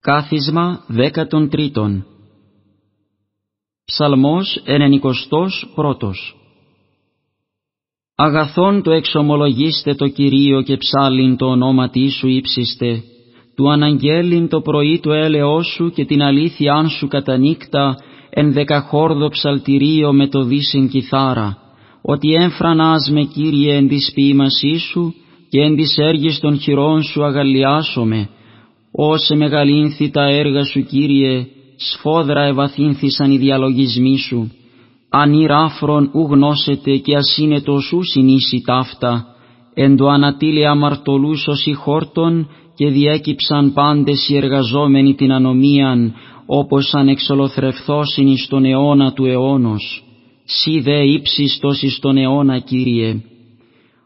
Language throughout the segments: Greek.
Κάθισμα δέκατον τρίτον. Ψαλμός ενενικοστός πρώτος. Αγαθόν το εξομολογήστε το Κυρίο και ψάλιν το ονόματί σου ύψιστε, του αναγγέλιν το πρωί το έλεός σου και την αλήθειά σου κατά νύκτα, εν δεκαχόρδο ψαλτηρίο με το δύσιν κιθάρα, ότι έμφρανάς με Κύριε εν της ποίημασή σου και εν της έργης των χειρών σου αγαλιάσομαι, Όσε μεγαλύνθη τα έργα σου Κύριε, σφόδρα ευαθύνθησαν οι διαλογισμοί σου. Αν ηράφρον ου γνώσετε και ασύνετος σου συνήσει ταύτα, εν το ανατήλε αμαρτωλούς ως χόρτων και διέκυψαν πάντες οι εργαζόμενοι την ανομίαν, όπως αν εξολοθρευθώσιν εις τον αιώνα του αιώνος. Σι δε ύψιστος εις τον αιώνα, Κύριε.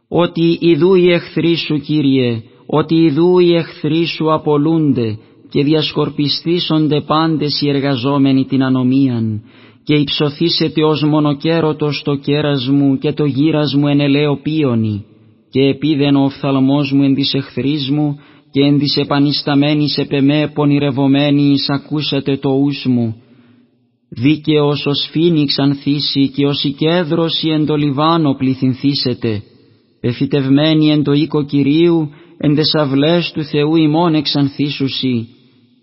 Ότι ιδού οι εχθροί σου, Κύριε, ότι ιδού οι εχθροί σου απολούνται και διασκορπιστήσονται πάντες οι εργαζόμενοι την ανομίαν και υψωθήσετε ως μονοκέρωτος το κέρας μου και το γύρας μου εν ελαίο πίονι και επίδεν ο οφθαλμός μου εν της εχθρής μου και εν της επανισταμένης επεμέ πονηρευομένης ακούσατε το ους μου. Δίκαιος ως φίνιξ ανθίσει και ως η κέδρωση εν το Λιβάνο πληθυνθήσετε. Εφητευμένη εν το οίκο Κυρίου εν τες αυλές του Θεού ημών εξανθήσουσι,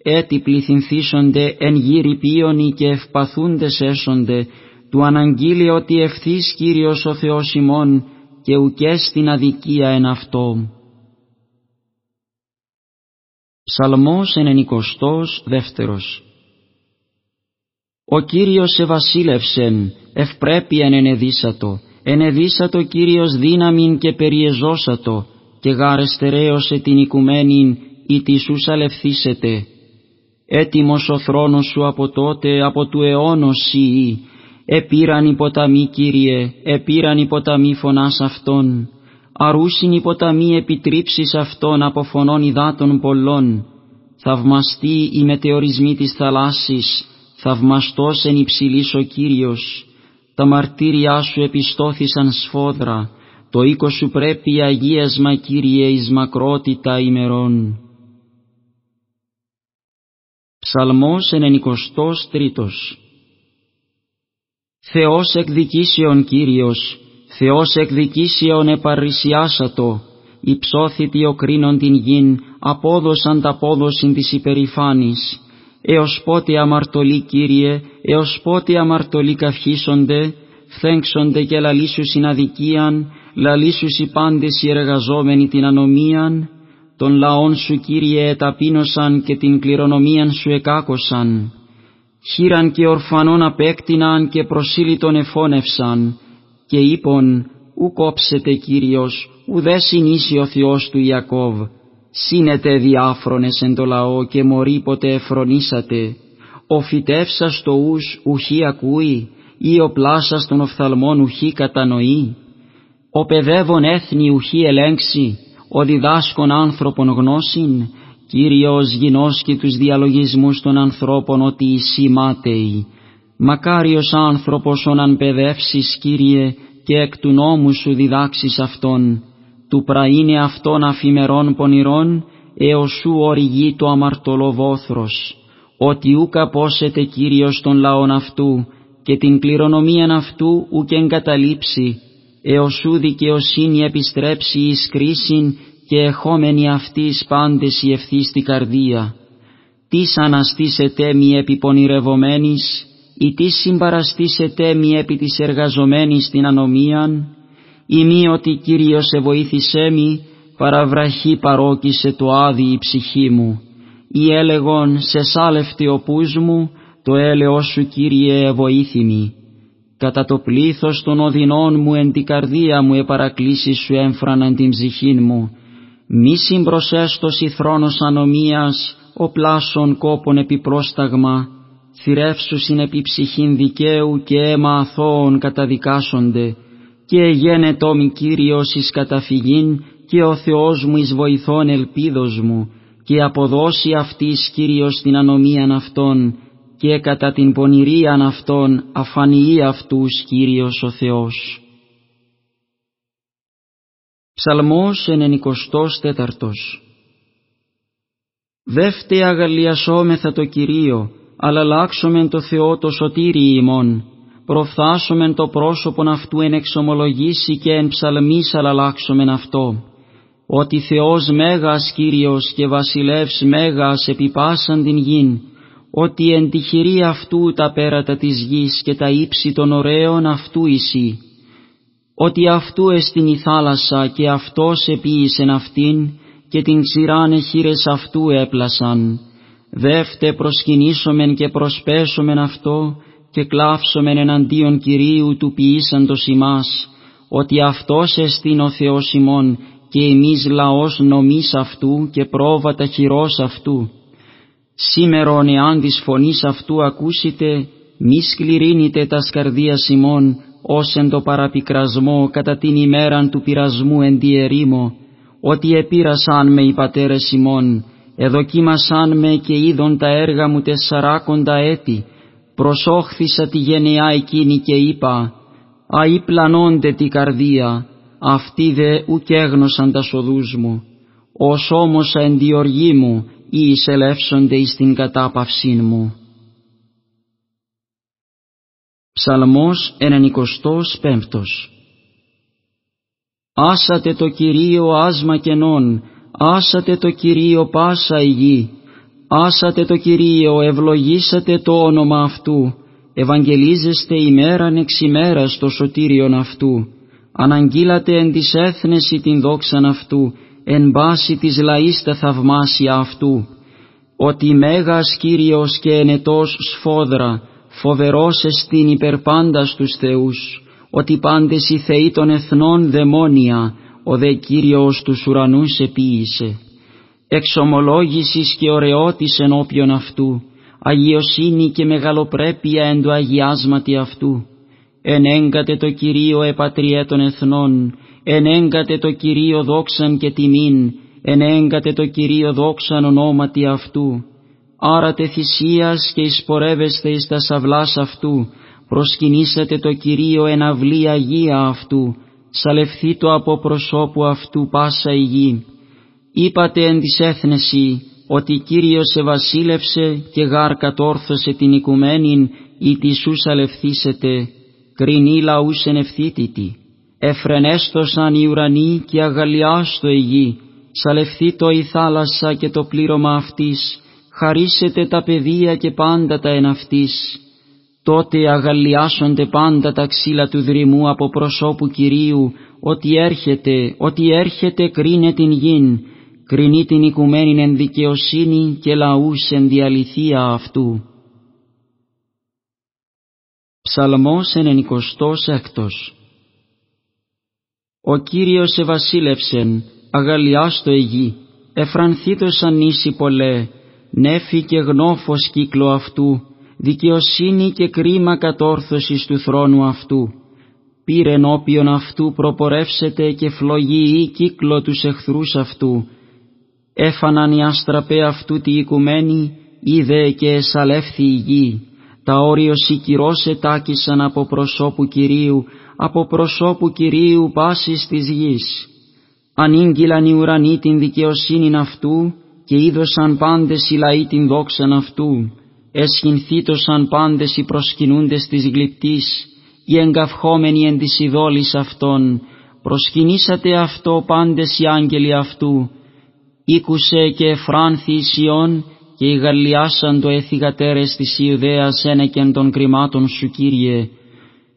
έτι πληθυνθήσονται εν γύρι πίονοι και ευπαθούντες έσονται, του αναγγείλει ότι ευθύς Κύριος ο Θεός ημών και ουκές στην αδικία εν αυτό. Ψαλμός ενενικοστός δεύτερος Ο Κύριος ευασίλευσεν, ευπρέπειαν ενεδίσατο, ενεδίσατο Κύριος δύναμιν και περιεζώσατο, και γάρεστερέωσε την οικουμένην ή τη σου σαλευθήσετε. Έτοιμος ο θρόνος σου από τότε, από του αιώνος σιή, επήραν οι ποταμοί Κύριε, επήραν οι ποταμοί φωνάς αυτών, αρούσιν οι ποταμοί επιτρίψεις αυτών από φωνών υδάτων πολλών, θαυμαστεί η μετεωρισμοί της θαλάσσης, θαυμαστός εν υψηλής ο Κύριος, τα μαρτύρια σου επιστόθησαν σφόδρα, το οίκο σου πρέπει αγίασμα Κύριε εις μακρότητα ημερών. Ψαλμός ενενικοστός τρίτος Θεός εκδικήσεων Κύριος, Θεός εκδικήσεων επαρρησιάσατο, υψώθητη ο κρίνον την γην, απόδοσαν τα πόδοσιν της υπερηφάνης, έως πότε αμαρτωλοί Κύριε, έως πότε αμαρτωλοί καυχήσονται, φθέγξονται και λαλήσουσιν αδικίαν, λαλήσουσι πάντες οι εργαζόμενοι την ανομίαν, των λαών σου Κύριε εταπείνωσαν και την κληρονομίαν σου εκάκωσαν. Χείραν και ορφανών απέκτηναν και προσήλυτον εφώνευσαν και είπον ου κόψετε Κύριος, ουδέ συνήσει ο Θεός του Ιακώβ. Σύνετε διάφρονες εν το λαό και μωρήποτε εφρονήσατε. Ο φυτεύσας το ους ουχή ακούει ή ο πλάσας των οφθαλμών ουχή κατανοεί ο παιδεύων έθνη ουχή ελέγξει, ο διδάσκων άνθρωπον γνώσιν, Κύριος γινώσκει τους διαλογισμούς των ανθρώπων ότι εσύ μάταιοι. Μακάριος άνθρωπος όναν παιδεύσεις, Κύριε, και εκ του νόμου σου διδάξεις αυτόν, του πραήνε αυτόν αφημερών πονηρών, έως σου οριγεί το αμαρτωλό βόθρος, ότι ούκα πόσετε Κύριος των λαών αυτού, και την κληρονομίαν αυτού ουκ εγκαταλείψει, έως σου δικαιοσύνη επιστρέψει εις κρίσιν και εχόμενη αυτής πάντες η ευθύς στη καρδία. Τις αναστήσετε μη επί πονηρευομένης, ή τις συμπαραστήσετε μη επί της εργαζομένης την ανομίαν, ή μη ότι Κύριος σε βοήθησέ μη, παραβραχή παρόκησε το άδει η ψυχή μου, ή έλεγον σε σάλευτε ο πούς μου, το έλεος σου Κύριε εβοήθημη κατά το πλήθος των οδυνών μου εν την καρδία μου επαρακλήσεις σου έμφραναν την ψυχήν μου. Μη συμπροσέστος η θρόνος ανομίας, ο πλάσων κόπων επιπρόσταγμα, θυρεύσουσιν επί ψυχήν δικαίου και αίμα αθώων καταδικάσονται, και γένετό μη Κύριος εις καταφυγήν, και ο Θεός μου εις βοηθών ελπίδος μου, και αποδώσει αυτής Κύριος την ανομίαν αυτών, και κατά την πονηρίαν αυτών αφανιεί αυτούς Κύριος ο Θεός. Ψαλμός 94 Δεύτε αγαλιασόμεθα το Κυρίο, αλλά αλλάξομεν το Θεό το σωτήρι ημών. Προφθάσομεν το πρόσωπον αυτού εν εξομολογήσει και εν ψαλμής αλλάξομεν αυτό. Ότι Θεός Μέγας Κύριος και Βασιλεύς Μέγας επιπάσαν την γην, ότι εν τη χειρή αυτού τα πέρατα της γης και τα ύψη των ωραίων αυτού εισή, ότι αυτού εστιν η θάλασσα και αυτός επίησεν αυτήν και την ξηράνε χείρες αυτού έπλασαν. Δεύτε προσκυνήσομεν και προσπέσομεν αυτό και κλάψομεν εναντίον Κυρίου του ποιήσαντος ημάς, ότι αυτός εστιν ο Θεός ημών και εμείς λαός νομής αυτού και πρόβατα χειρός αυτού. Σήμερον εάν της φωνής αυτού ακούσετε, μη σκληρύνετε τας σκαρδίας ημών, ως εν το παραπικρασμό κατά την ημέραν του πειρασμού εν τη ερήμο, ότι επήρασαν με οι πατέρες ημών, εδοκίμασαν με και είδον τα έργα μου τεσσαράκοντα έτη, προσόχθησα τη γενεά εκείνη και είπα, «Αΐ πλανώνται τη καρδία, αυτοί δε ουκ έγνωσαν τα σοδούς μου, ως όμως εν διοργή μου ή εισελεύσονται εις την κατάπαυσήν μου». Ψαλμός 95 Άσατε το Κυρίο άσμα κενών, άσατε το Κυρίο πάσα η γη, άσατε το Κυρίο, ευλογήσατε το όνομα Αυτού, ευαγγελίζεστε ημέραν εξ ημέρας το σωτήριον Αυτού, αναγγείλατε εν της έθνεση την δόξαν Αυτού, εν πάση της λαής τα θαυμάσια Αυτού, ότι Μέγας Κύριος και ενετός σφόδρα, φοβερός εστίν υπερπάντας τους θεούς, ότι πάντες οι θεοί των εθνών δαιμόνια, ο δε Κύριος τους ουρανούς επίησε. Εξομολόγησης και ωραιότης ενώπιον αυτού, αγιοσύνη και μεγαλοπρέπεια εν το αγιάσματι αυτού. Ενέγκατε το Κυρίο επατριέ των εθνών, ενέγκατε το Κυρίο δόξαν και τιμήν, ενέγκατε το Κυρίο δόξαν ονόματι αυτού. Άρατε θυσίας και εισπορεύεστε εις τα σαυλάς αυτού, προσκυνήσατε το Κυρίο εν αυλή Αγία αυτού, σαλευθεί το από προσώπου αυτού πάσα η γη. Είπατε εν της έθνεση, ότι Κύριος ευασίλευσε και γάρ κατόρθωσε την οικουμένην ή της σου σαλευθήσετε, κρινή λαούς εν ευθύτητη. Εφρενέστοσαν οι ουρανοί και αγαλιάστο η γη, σαλευθεί το η θάλασσα και το πλήρωμα αυτής, χαρίσετε τα παιδεία και πάντα τα εν αυτής. Τότε αγαλιάσονται πάντα τα ξύλα του δρυμού από προσώπου Κυρίου, ότι έρχεται, ότι έρχεται κρίνε την γην, κρινεί την οικουμένη εν δικαιοσύνη και λαούς εν διαλυθία αυτού. Ψαλμός έκτος Ο Κύριος ευασίλευσεν, αγαλιάστο εγεί, εφρανθήτως ανήσι πολλέ, νέφη και γνώφος κύκλο αυτού, δικαιοσύνη και κρίμα κατόρθωσης του θρόνου αυτού. Πήρε ενώπιον αυτού προπορεύσετε και φλογεί ή κύκλο τους εχθρούς αυτού. Έφαναν οι αστραπέ αυτού τη οικουμένη, είδε και εσαλεύθη η γη. Τα όριος κυρός ετάκησαν από προσώπου Κυρίου, από προσώπου Κυρίου πάσης της γης. Ανήγγυλαν οι ουρανοί την δικαιοσύνην αυτού και είδωσαν πάντες οι λαοί την δόξαν αυτού. Εσχυνθήτωσαν πάντες οι προσκυνούντες της γλυπτής, οι εγκαυχόμενοι εν της ειδόλης αυτών, προσκυνήσατε αυτό πάντες οι άγγελοι αυτού, ήκουσε και εφράνθη η Σιών, και οι γαλλιάσαν το έθιγατέρες της Ιουδαίας ένεκεν των κρυμάτων σου Κύριε,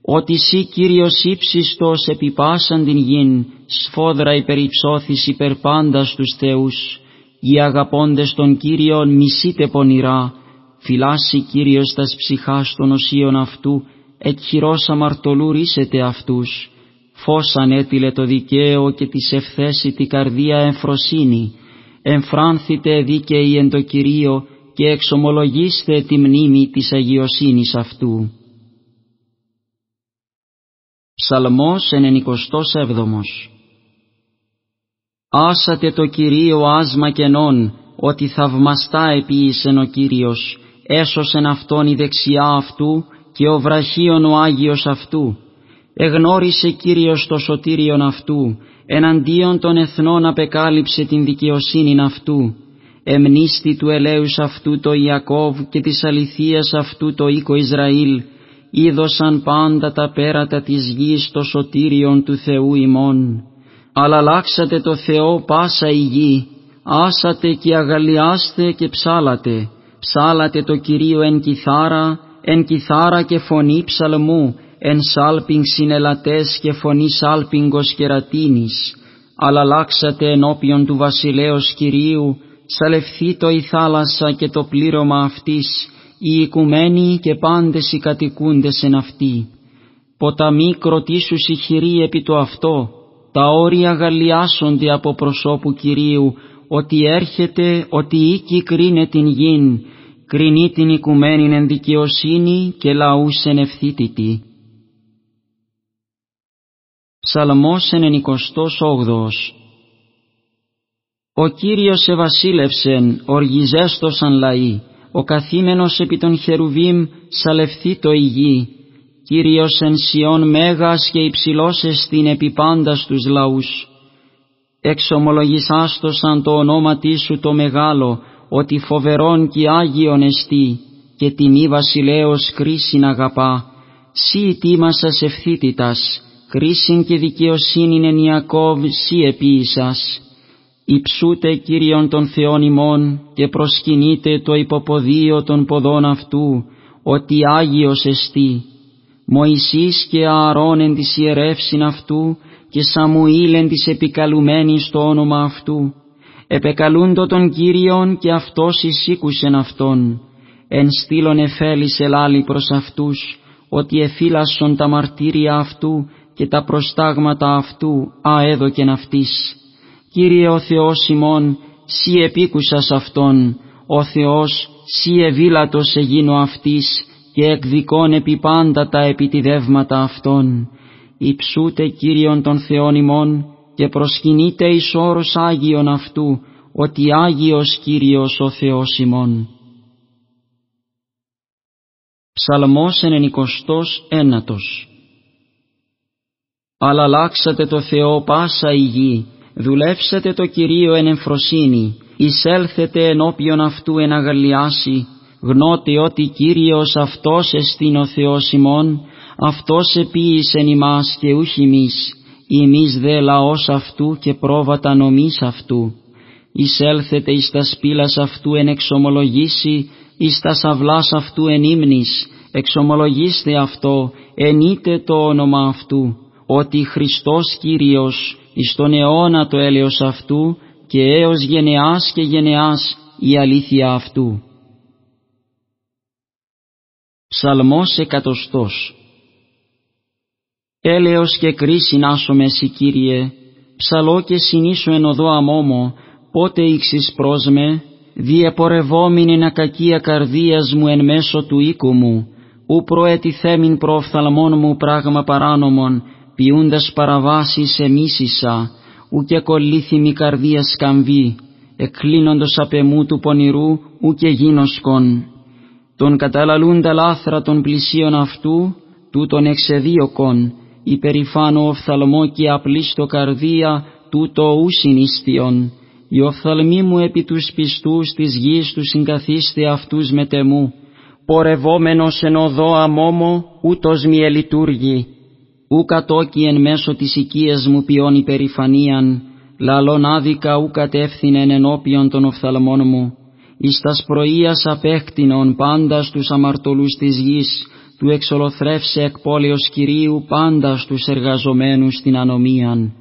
ότι σύ Κύριος ύψιστος επιπάσαν την γην, σφόδρα υπερυψώθης υπερπάντας τους θεούς, οι αγαπώντες των Κύριων μισείτε πονηρά, φυλάσσει Κύριος τας ψυχάς των οσίων αυτού, εκχειρός αμαρτωλού ρίσετε αυτούς, φως ανέτειλε το δικαίο και της ευθέση τη καρδία εμφροσύνη, εμφράνθητε δίκαιοι εν το Κυρίο και εξομολογήστε τη μνήμη της αγιοσύνης αυτού. Ψαλμός 97 Άσατε το Κυρίο άσμα κενών, ότι θαυμαστά επίησεν ο Κύριος, έσωσεν αυτόν η δεξιά αυτού και ο βραχίον ο Άγιος αυτού. Εγνώρισε Κύριος το σωτήριον αυτού, εναντίον των εθνών απεκάλυψε την δικαιοσύνην αυτού. εμνίστη του ελέους αυτού το Ιακώβ και της αληθείας αυτού το οίκο Ισραήλ, είδωσαν πάντα τα πέρατα της γης το σωτήριον του Θεού ημών. Αλλά αλλάξατε το Θεό πάσα η γη, άσατε και αγαλιάστε και ψάλατε, ψάλατε το Κυρίο εν κιθάρα, εν κιθάρα και φωνή ψαλμού, εν σάλπινγκ συνελατές και φωνή σάλπιγγος κερατίνης, αλλά αλλάξατε ενώπιον του βασιλέως Κυρίου, το η θάλασσα και το πλήρωμα αυτής, οι οικουμένοι και πάντες οι κατοικούντες εν αυτή. Ποταμοί κροτήσους η χειρή επί το αυτό, τα όρια γαλλιάσονται από προσώπου Κυρίου, ότι έρχεται, ότι οίκη κρίνε την γην, κρίνει την οικουμένην εν δικαιοσύνη και λαούς εν ευθύτητη. Ψαλμός όγδος Ο Κύριος ευασίλευσεν, οργιζέστοσαν λαοί, ο καθήμενος επί των χερουβίμ σαλευθεί το υγιή, Κύριος εν Σιών μέγας και υψηλός εστίν επί πάντας τους λαούς. Εξομολογησάστοσαν το ονόμα σου το μεγάλο, ότι φοβερόν και Άγιον εστί, και τιμή βασιλέως κρίσιν αγαπά, σύ τίμασας ευθύτητας, κρίσιν και δικαιοσύνην εν Ιακώβ σύ επίησας. Υψούτε Κύριον των Θεών ημών και προσκυνείτε το υποποδίο των ποδών αυτού, ότι Άγιος εστί. Μωυσής και Ααρών εν της ιερεύσιν αυτού και Σαμουήλ εν της επικαλουμένης το όνομα αυτού. Επεκαλούντο τον Κύριον και αυτός εισήκουσεν αυτόν. Εν στήλων εφέλης ελάλη προς αυτούς, ότι εφύλασσον τα μαρτύρια αυτού και τα προστάγματα αυτού αέδοκεν αυτής. Κύριε ο Θεός ημών, σύ επίκουσας Αυτόν, ο Θεός σύ ευήλατος εγίνω αυτής και εκδικών επί πάντα τα επιτιδεύματα Αυτών. Υψούτε Κύριον των Θεών ημών και προσκυνείτε εις όρος Άγιον αυτού, ότι Άγιος Κύριος ο Θεός ημών. Ψαλμός ενενικοστός ένατος Αλλά αλλάξατε το Θεό πάσα η γη, δουλεύσετε το Κυρίο εν εμφροσύνη, εισέλθετε ενώπιον αυτού εν αγαλιάσει, γνώτε ότι Κύριος αυτός εστίν ο Θεός ημών, αυτός επίησεν ημάς και ούχ ημείς, ημείς δε λαός αυτού και πρόβατα νομής αυτού. Εισέλθετε εις τα σπήλας αυτού εν εξομολογήσει, εις τα σαυλάς αυτού εν ύμνης, εξομολογήστε αυτό, ενείτε το όνομα αυτού, ότι Χριστός Κύριος εις τον αιώνα το έλεος αυτού και έως γενεάς και γενεάς η αλήθεια αυτού. Ψαλμός εκατοστός Έλεος και κρίσιν άσομε εσύ Κύριε, ψαλώ και συνήσω εν οδό αμόμο, πότε ήξεις προς με, διεπορευόμην ακακία καρδίας μου εν μέσω του οίκου μου, ου προετιθέμην προοφθαλμών μου πράγμα παράνομον, ποιούντας παραβάσεις εμίσησα, ου και κολλήθη καρδίας σκαμβή, εκκλίνοντος απ' εμού του πονηρού, ου και γίνοσκον. Τον καταλαλούντα λάθρα των πλησίων αυτού, τούτον εξεδίωκον, υπερηφάνω οφθαλμό και απλήστο καρδία, τούτο ου συνίστιον. Οι οφθαλμοί μου επί τους πιστούς της γης του συγκαθίστε αυτούς με τεμού, πορευόμενος εν οδό αμόμο, ούτως μη ελειτούργη, ου κατόκι εν μέσω της οικίας μου ποιόν υπερηφανίαν, λαλών άδικα ου κατεύθυνεν ενώπιον των οφθαλμών μου, εις τας πρωίας απέκτηνον πάντας στους αμαρτωλούς της γης, του εξολοθρεύσε εκ πόλεως Κυρίου πάντας στους εργαζομένους στην ανομίαν.